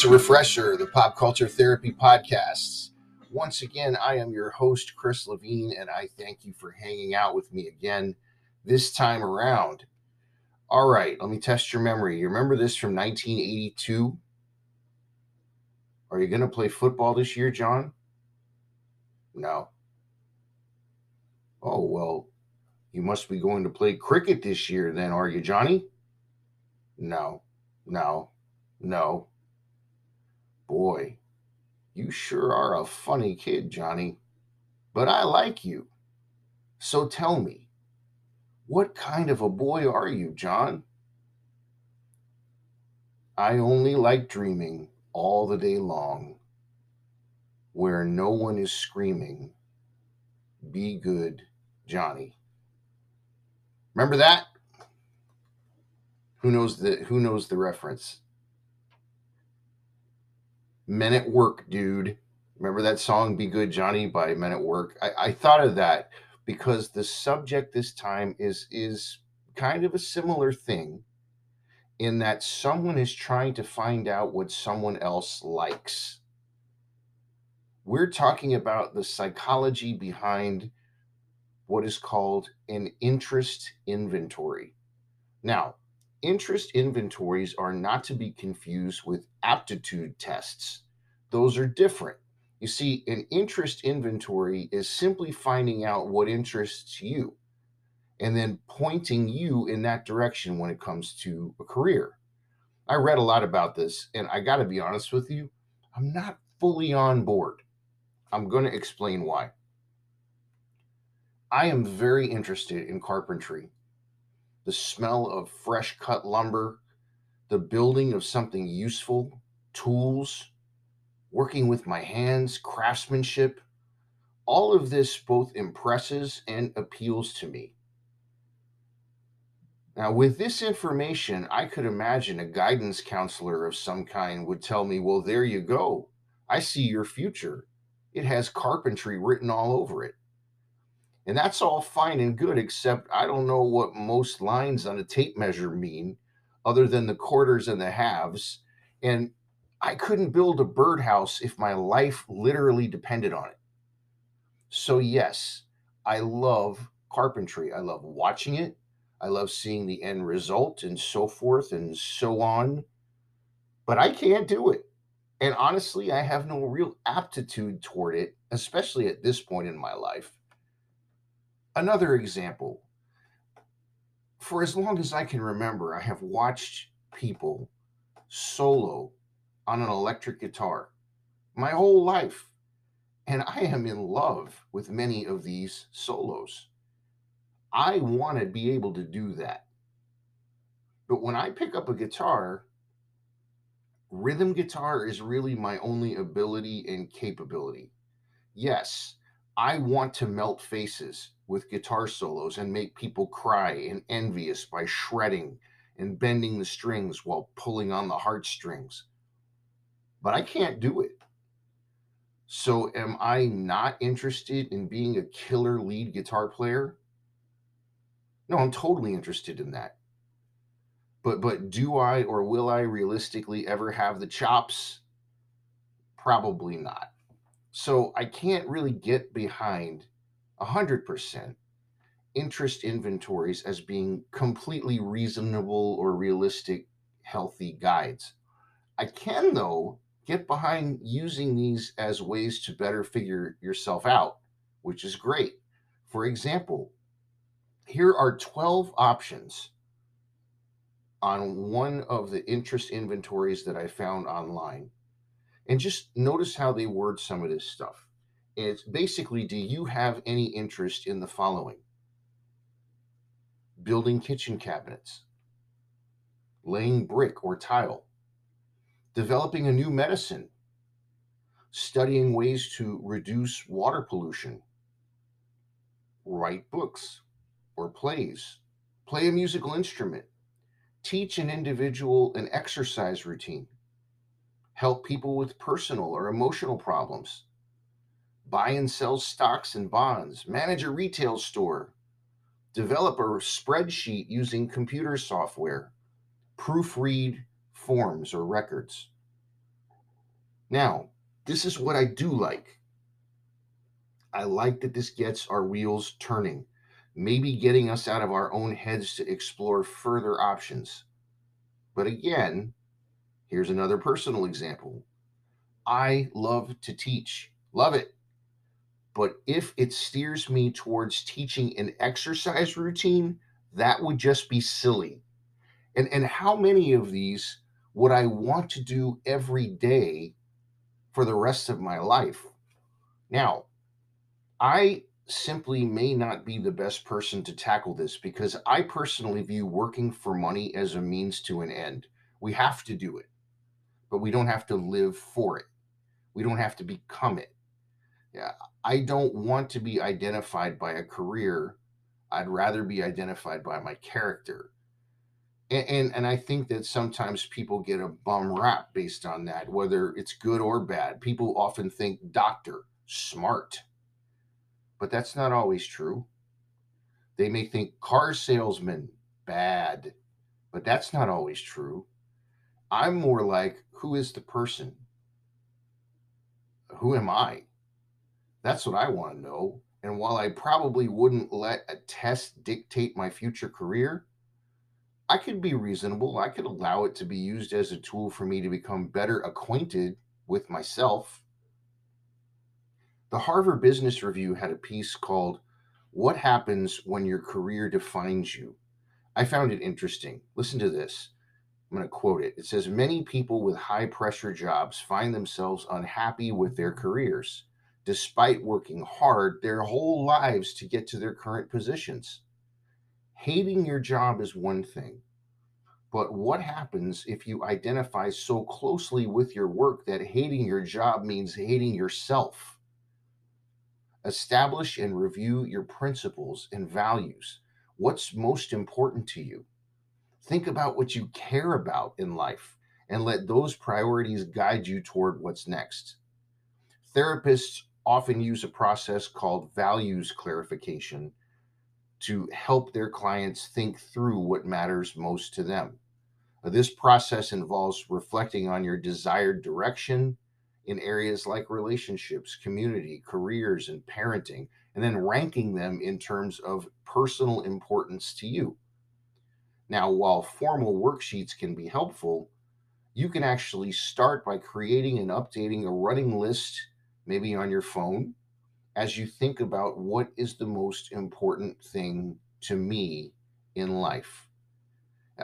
To Refresher, the pop culture therapy podcasts. Once again, I am your host, Chris Levine, and I thank you for hanging out with me again this time around. All right, let me test your memory. You remember this from 1982? Are you going to play football this year, John? No. Oh, well, you must be going to play cricket this year, then, are you, Johnny? No, no, no. Boy, you sure are a funny kid, Johnny. But I like you. So tell me, what kind of a boy are you, John? I only like dreaming all the day long, where no one is screaming, Be good, Johnny. Remember that? Who knows the who knows the reference? Men at Work, dude. Remember that song Be Good Johnny by Men at Work? I, I thought of that because the subject this time is is kind of a similar thing in that someone is trying to find out what someone else likes. We're talking about the psychology behind what is called an interest inventory. Now, interest inventories are not to be confused with aptitude tests. Those are different. You see, an interest inventory is simply finding out what interests you and then pointing you in that direction when it comes to a career. I read a lot about this, and I got to be honest with you, I'm not fully on board. I'm going to explain why. I am very interested in carpentry the smell of fresh cut lumber, the building of something useful, tools, working with my hands, craftsmanship. All of this both impresses and appeals to me. Now, with this information, I could imagine a guidance counselor of some kind would tell me, Well, there you go. I see your future. It has carpentry written all over it. And that's all fine and good, except I don't know what most lines on a tape measure mean other than the quarters and the halves. And I couldn't build a birdhouse if my life literally depended on it. So, yes, I love carpentry. I love watching it. I love seeing the end result and so forth and so on. But I can't do it. And honestly, I have no real aptitude toward it, especially at this point in my life. Another example for as long as I can remember, I have watched people solo on an electric guitar my whole life. And I am in love with many of these solos. I want to be able to do that. But when I pick up a guitar, rhythm guitar is really my only ability and capability. Yes, I want to melt faces with guitar solos and make people cry and envious by shredding and bending the strings while pulling on the heartstrings. But I can't do it. So, am I not interested in being a killer lead guitar player? No, I'm totally interested in that. But but do I or will I realistically ever have the chops? Probably not. So I can't really get behind 100% interest inventories as being completely reasonable or realistic, healthy guides. I can, though, get behind using these as ways to better figure yourself out, which is great. For example, here are 12 options on one of the interest inventories that I found online. And just notice how they word some of this stuff. It's basically do you have any interest in the following? Building kitchen cabinets, laying brick or tile, developing a new medicine, studying ways to reduce water pollution, write books or plays, play a musical instrument, teach an individual an exercise routine, help people with personal or emotional problems buy and sell stocks and bonds, manage a retail store, develop a spreadsheet using computer software, proofread forms or records. Now, this is what I do like. I like that this gets our wheels turning, maybe getting us out of our own heads to explore further options. But again, here's another personal example. I love to teach, love it. But if it steers me towards teaching an exercise routine, that would just be silly. And, and how many of these would I want to do every day for the rest of my life? Now, I simply may not be the best person to tackle this because I personally view working for money as a means to an end. We have to do it, but we don't have to live for it. We don't have to become it. Yeah, I don't want to be identified by a career. I'd rather be identified by my character. And, and, and I think that sometimes people get a bum rap based on that, whether it's good or bad. People often think doctor, smart, but that's not always true. They may think car salesman, bad, but that's not always true. I'm more like, who is the person? Who am I? That's what I want to know. And while I probably wouldn't let a test dictate my future career, I could be reasonable. I could allow it to be used as a tool for me to become better acquainted with myself. The Harvard Business Review had a piece called What Happens When Your Career Defines You. I found it interesting. Listen to this. I'm going to quote it. It says Many people with high pressure jobs find themselves unhappy with their careers despite working hard their whole lives to get to their current positions. Hating your job is one thing, but what happens if you identify so closely with your work that hating your job means hating yourself? Establish and review your principles and values. What's most important to you? Think about what you care about in life and let those priorities guide you toward what's next. Therapists often use a process called values clarification to help their clients think through what matters most to them. This process involves reflecting on your desired direction in areas like relationships, community, careers, and parenting, and then ranking them in terms of personal importance to you. Now, while formal worksheets can be helpful, you can actually start by creating and updating a running list maybe on your phone, as you think about what is the most important thing to me in life.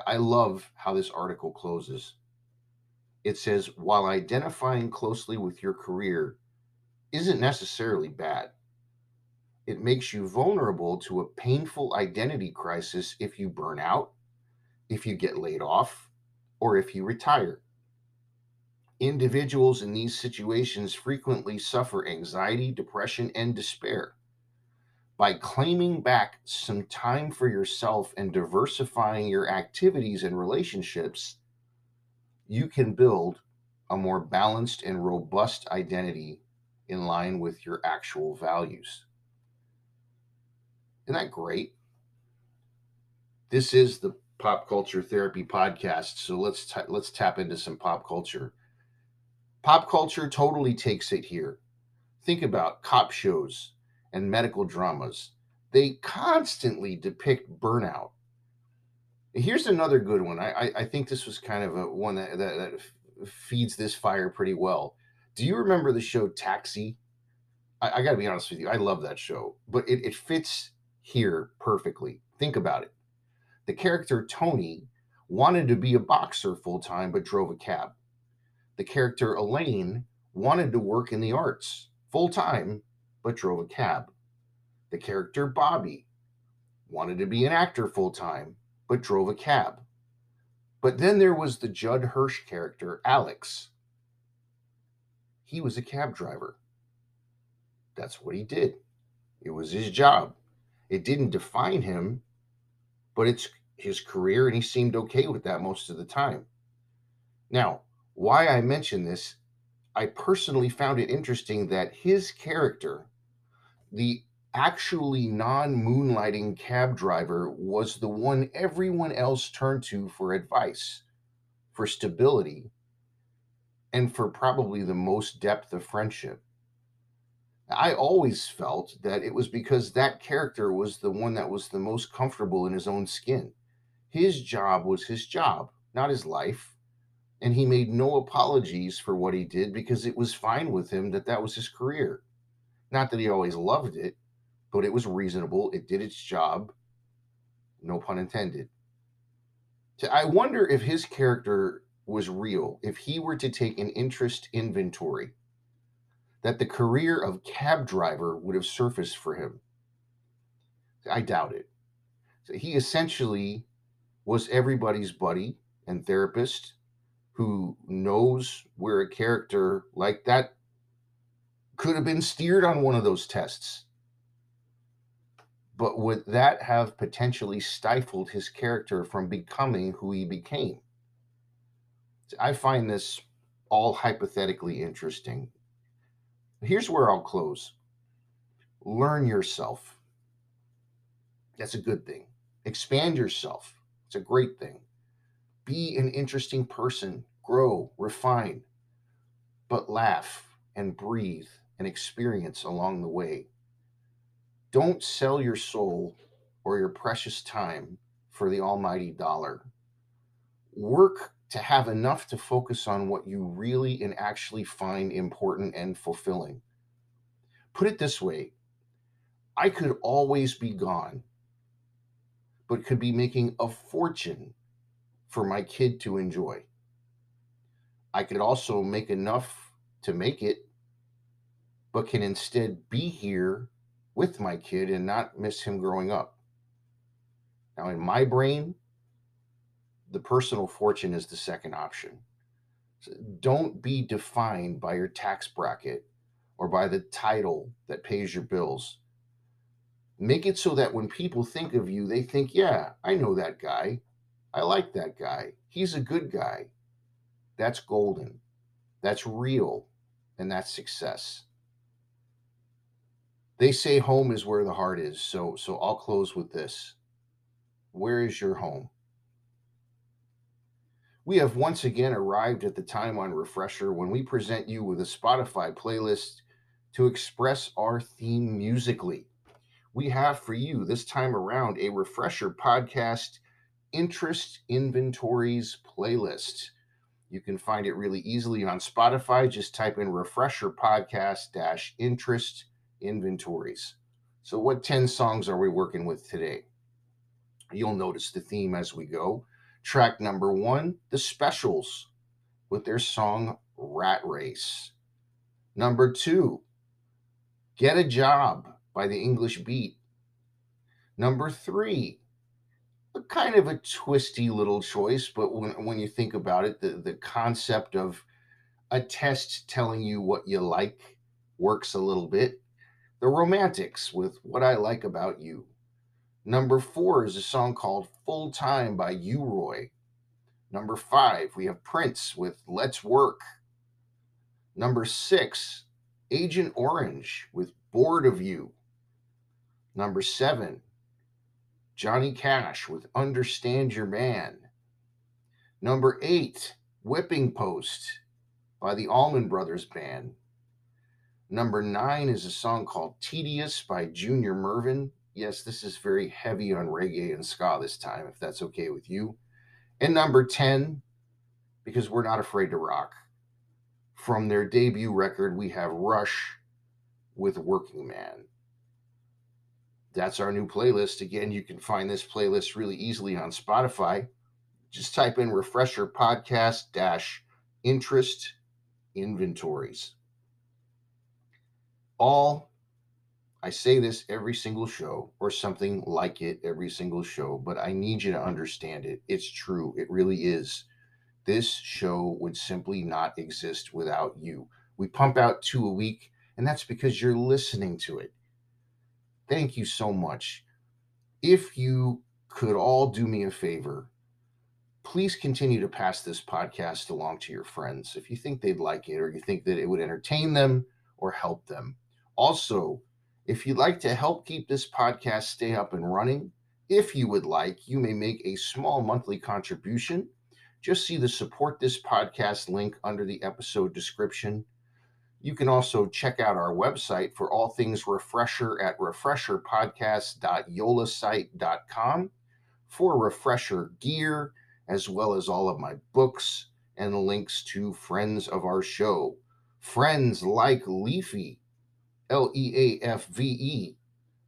I love how this article closes. It says, while identifying closely with your career isn't necessarily bad, it makes you vulnerable to a painful identity crisis if you burn out, if you get laid off, or if you retire. Individuals in these situations frequently suffer anxiety, depression, and despair. By claiming back some time for yourself and diversifying your activities and relationships, you can build a more balanced and robust identity in line with your actual values. Isn't that great? This is the Pop Culture Therapy podcast, so let's t- let's tap into some pop culture. Pop culture totally takes it here. Think about cop shows and medical dramas. They constantly depict burnout. Here's another good one. I, I, think this was kind of a one that, that, that feeds this fire pretty well. Do you remember the show Taxi? I, I got to be honest with you. I love that show, but it, it fits here perfectly. Think about it. The character Tony wanted to be a boxer full time, but drove a cab the character Elaine wanted to work in the arts full time, but drove a cab. The character Bobby wanted to be an actor full time, but drove a cab. But then there was the Judd Hirsch character, Alex. He was a cab driver. That's what he did. It was his job. It didn't define him, but it's his career, and he seemed okay with that most of the time. Now, why I mention this, I personally found it interesting that his character, the actually non moonlighting cab driver, was the one everyone else turned to for advice, for stability, and for probably the most depth of friendship. I always felt that it was because that character was the one that was the most comfortable in his own skin. His job was his job, not his life. And he made no apologies for what he did because it was fine with him that that was his career. Not that he always loved it, but it was reasonable. It did its job. No pun intended. I wonder if his character was real, if he were to take an interest inventory, that the career of cab driver would have surfaced for him. I doubt it. So he essentially was everybody's buddy and therapist who knows where a character like that could have been steered on one of those tests. But would that have potentially stifled his character from becoming who he became? I find this all hypothetically interesting. Here's where I'll close learn yourself. That's a good thing. Expand yourself. It's a great thing. Be an interesting person, grow, refine, but laugh and breathe and experience along the way. Don't sell your soul or your precious time for the almighty dollar. Work to have enough to focus on what you really and actually find important and fulfilling. Put it this way I could always be gone, but could be making a fortune for my kid to enjoy. I could also make enough to make it, but can instead be here with my kid and not miss him growing up. Now, in my brain, the personal fortune is the second option. So don't be defined by your tax bracket or by the title that pays your bills. Make it so that when people think of you, they think, yeah, I know that guy. I like that guy. He's a good guy. That's golden. That's real. And that's success. They say home is where the heart is. So so I'll close with this. Where is your home? We have once again arrived at the time on Refresher when we present you with a Spotify playlist to express our theme musically. We have for you this time around a Refresher podcast interest inventories playlist. You can find it really easily on Spotify. Just type in Refresher podcast dash interest inventories. So, what 10 songs are we working with today? You'll notice the theme as we go. Track number one, The Specials with their song Rat Race. Number two, Get a Job by the English Beat. Number three, kind of a twisty little choice, but when, when you think about it, the, the concept of a test telling you what you like works a little bit. The Romantics with What I Like About You. Number four is a song called Full Time by U-Roy. Number five, we have Prince with Let's Work. Number six, Agent Orange with Bored of You. Number seven, Johnny Cash with Understand Your Man. Number eight, Whipping Post by the Allman Brothers Band. Number nine is a song called Tedious by Junior Murvin. yes, this is very heavy on reggae and ska this time, if that's okay with you. And number 10, because we're not afraid to rock. From their debut record, we have Rush with Working Man. That's our new playlist. Again, you can find this playlist really easily on Spotify. Just type in refresher podcast dash interest inventories. All I say this every single show or something like it every single show, but I need you to understand it. It's true. It really is. This show would simply not exist without you. We pump out two a week, and that's because you're listening to it. Thank you so much. If you could all do me a favor, please continue to pass this podcast along to your friends if you think they'd like it or you think that it would entertain them or help them. Also, if you'd like to help keep this podcast stay up and running, if you would like, you may make a small monthly contribution. just see the support this podcast link under the episode description. You can also check out our website for all things refresher at refresherpodcast.yolasite.com for refresher gear, as well as all of my books and links to friends of our show. Friends like Leafy, L E A F V E,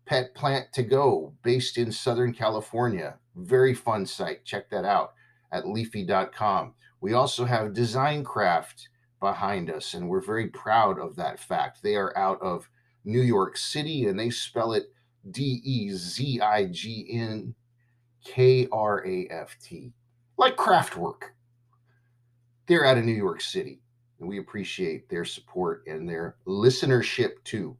Pet Plant to Go, based in Southern California. Very fun site. Check that out at leafy.com. We also have Dezignkraft behind us, and we're very proud of that fact. They are out of New York City and they spell it D E Z I G N K R A F T, like Kraftwerk. They're out of New York City, and we appreciate their support and their listenership too.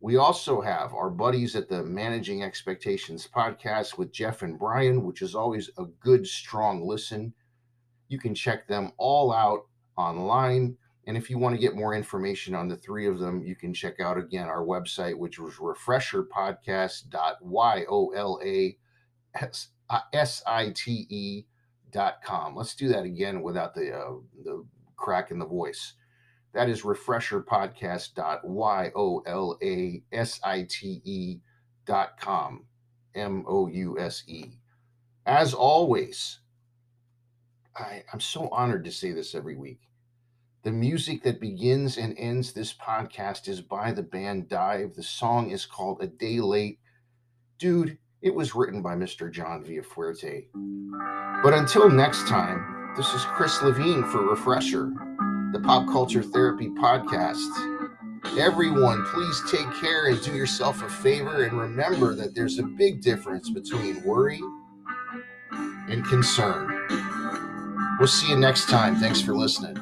We also have our buddies at the Managing Expectations podcast with Jeff and Brian, which is always a good, strong listen. You can check them all out online. And if you want to get more information on the three of them, you can check out again our website, which was refresherpodcast.yolasite.com. Let's do that again without the uh, the crack in the voice. That is refresherpodcast.yolasite.com. M O U S E. As always, I, I'm so honored to say this every week. The music that begins and ends this podcast is by the band Dive. The song is called A Day Late. Dude, it was written by Mr. John Villafuerte. But until next time, this is Chris Levine for Refresher the Pop Culture Therapy Podcast. Everyone, please take care and do yourself a favor and remember that there's a big difference between worry and concern. We'll see you next time. Thanks for listening.